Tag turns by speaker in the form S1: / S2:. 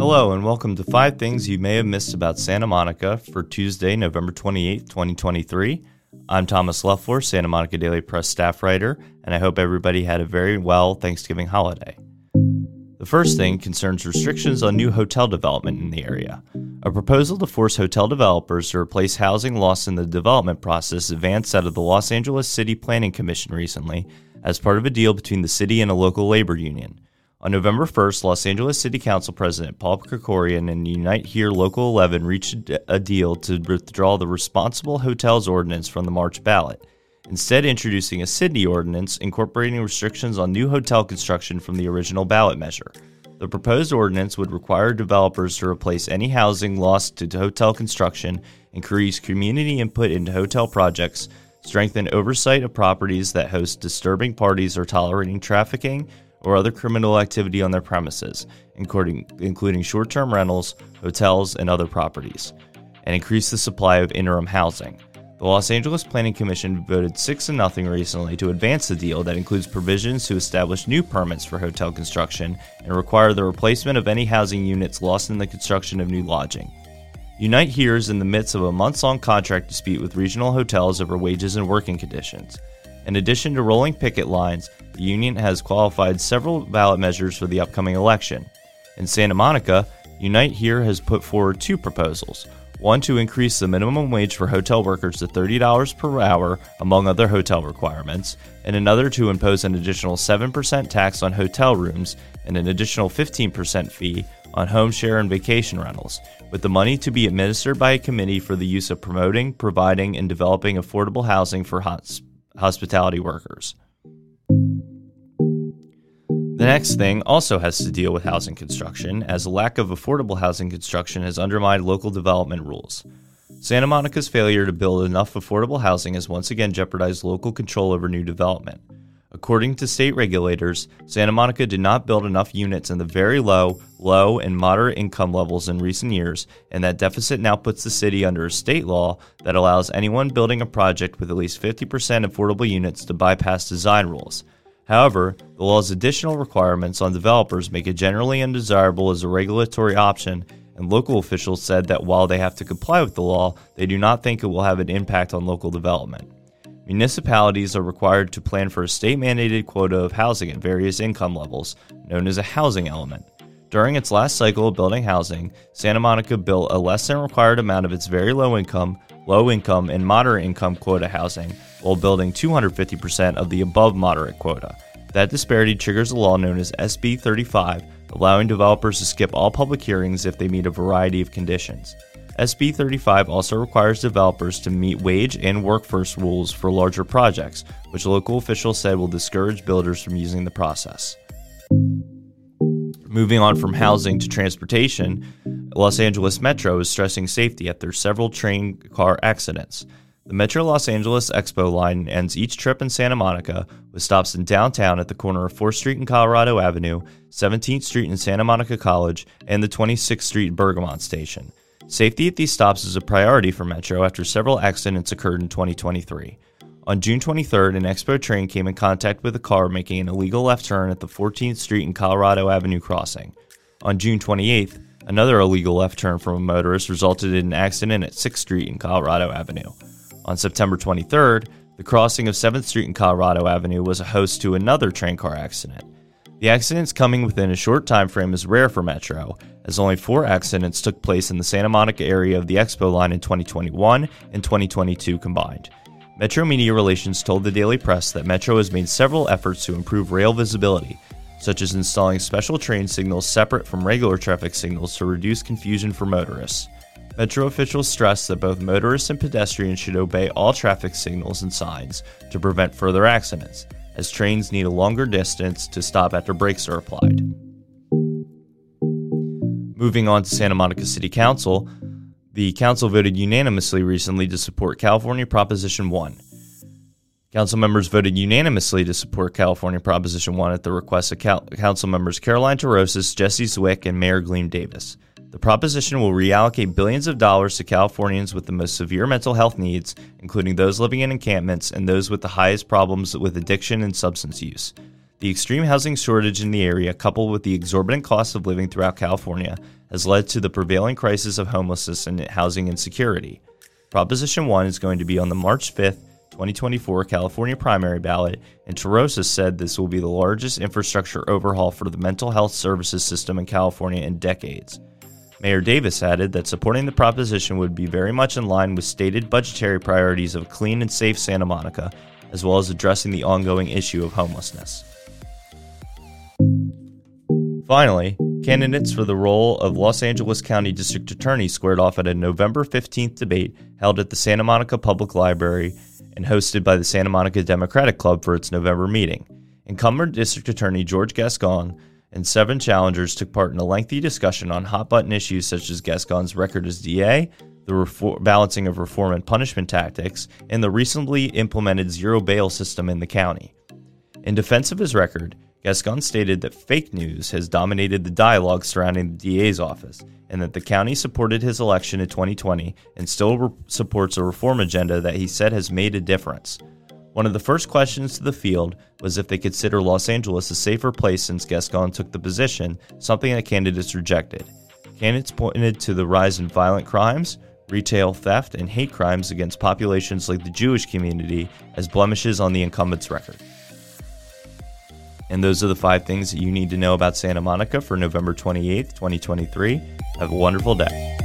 S1: Hello, and welcome to Five Things You May Have Missed About Santa Monica for Tuesday, November 28th, 2023. I'm Thomas Luffler, Santa Monica Daily Press staff writer, and I hope everybody had a very well Thanksgiving holiday. The first thing concerns restrictions on new hotel development in the area. A proposal to force hotel developers to replace housing lost in the development process advanced out of the Los Angeles City Planning Commission recently as part of a deal between the city and a local labor union. On November 1st, Los Angeles City Council President Paul Krekorian and Unite Here Local 11 reached a deal to withdraw the Responsible Hotels Ordinance from the March ballot, instead, introducing a Sydney ordinance incorporating restrictions on new hotel construction from the original ballot measure. The proposed ordinance would require developers to replace any housing lost to hotel construction, increase community input into hotel projects, strengthen oversight of properties that host disturbing parties or tolerating trafficking or other criminal activity on their premises, including, including short term rentals, hotels, and other properties, and increase the supply of interim housing. The Los Angeles Planning Commission voted 6 to nothing recently to advance the deal that includes provisions to establish new permits for hotel construction and require the replacement of any housing units lost in the construction of new lodging. Unite here is in the midst of a months long contract dispute with regional hotels over wages and working conditions. In addition to rolling picket lines, the union has qualified several ballot measures for the upcoming election. In Santa Monica, Unite Here has put forward two proposals one to increase the minimum wage for hotel workers to $30 per hour, among other hotel requirements, and another to impose an additional 7% tax on hotel rooms and an additional 15% fee on home share and vacation rentals, with the money to be administered by a committee for the use of promoting, providing, and developing affordable housing for hospitality workers. The next thing also has to deal with housing construction, as a lack of affordable housing construction has undermined local development rules. Santa Monica's failure to build enough affordable housing has once again jeopardized local control over new development. According to state regulators, Santa Monica did not build enough units in the very low, low, and moderate income levels in recent years, and that deficit now puts the city under a state law that allows anyone building a project with at least 50% affordable units to bypass design rules. However, the law's additional requirements on developers make it generally undesirable as a regulatory option, and local officials said that while they have to comply with the law, they do not think it will have an impact on local development. Municipalities are required to plan for a state mandated quota of housing at various income levels, known as a housing element. During its last cycle of building housing, Santa Monica built a less than required amount of its very low income, low income, and moderate income quota housing, while building 250% of the above moderate quota. That disparity triggers a law known as SB 35, allowing developers to skip all public hearings if they meet a variety of conditions. SB 35 also requires developers to meet wage and workforce rules for larger projects, which local officials said will discourage builders from using the process. Moving on from housing to transportation, Los Angeles Metro is stressing safety after several train car accidents. The Metro Los Angeles Expo line ends each trip in Santa Monica with stops in downtown at the corner of 4th Street and Colorado Avenue, 17th Street and Santa Monica College, and the 26th Street Bergamot Station. Safety at these stops is a priority for Metro after several accidents occurred in 2023. On June 23rd, an Expo train came in contact with a car making an illegal left turn at the 14th Street and Colorado Avenue crossing. On June 28th, another illegal left turn from a motorist resulted in an accident at 6th Street and Colorado Avenue. On September 23rd, the crossing of 7th Street and Colorado Avenue was a host to another train car accident. The accidents coming within a short time frame is rare for Metro, as only four accidents took place in the Santa Monica area of the Expo line in 2021 and 2022 combined. Metro Media Relations told the Daily Press that Metro has made several efforts to improve rail visibility, such as installing special train signals separate from regular traffic signals to reduce confusion for motorists. Metro officials stressed that both motorists and pedestrians should obey all traffic signals and signs to prevent further accidents, as trains need a longer distance to stop after brakes are applied. Moving on to Santa Monica City Council, the council voted unanimously recently to support California Proposition 1. Council members voted unanimously to support California Proposition 1 at the request of Cal- Council members Caroline Torosis, Jesse Zwick, and Mayor Gleam Davis. The proposition will reallocate billions of dollars to Californians with the most severe mental health needs, including those living in encampments and those with the highest problems with addiction and substance use. The extreme housing shortage in the area, coupled with the exorbitant cost of living throughout California, has led to the prevailing crisis of homelessness and housing insecurity. Proposition 1 is going to be on the March 5th, 2024 California primary ballot, and Torosis said this will be the largest infrastructure overhaul for the mental health services system in California in decades. Mayor Davis added that supporting the proposition would be very much in line with stated budgetary priorities of clean and safe Santa Monica, as well as addressing the ongoing issue of homelessness. Finally, candidates for the role of Los Angeles County District Attorney squared off at a November 15th debate held at the Santa Monica Public Library and hosted by the Santa Monica Democratic Club for its November meeting. Incumbent District Attorney George Gascon and seven challengers took part in a lengthy discussion on hot button issues such as Gascon's record as DA, the reform, balancing of reform and punishment tactics, and the recently implemented zero bail system in the county. In defense of his record, Gascon stated that fake news has dominated the dialogue surrounding the DA's office and that the county supported his election in 2020 and still re- supports a reform agenda that he said has made a difference. One of the first questions to the field was if they consider Los Angeles a safer place since Gascon took the position, something that candidates rejected. Candidates pointed to the rise in violent crimes, retail theft, and hate crimes against populations like the Jewish community as blemishes on the incumbent's record. And those are the five things that you need to know about Santa Monica for November 28th, 2023. Have a wonderful day.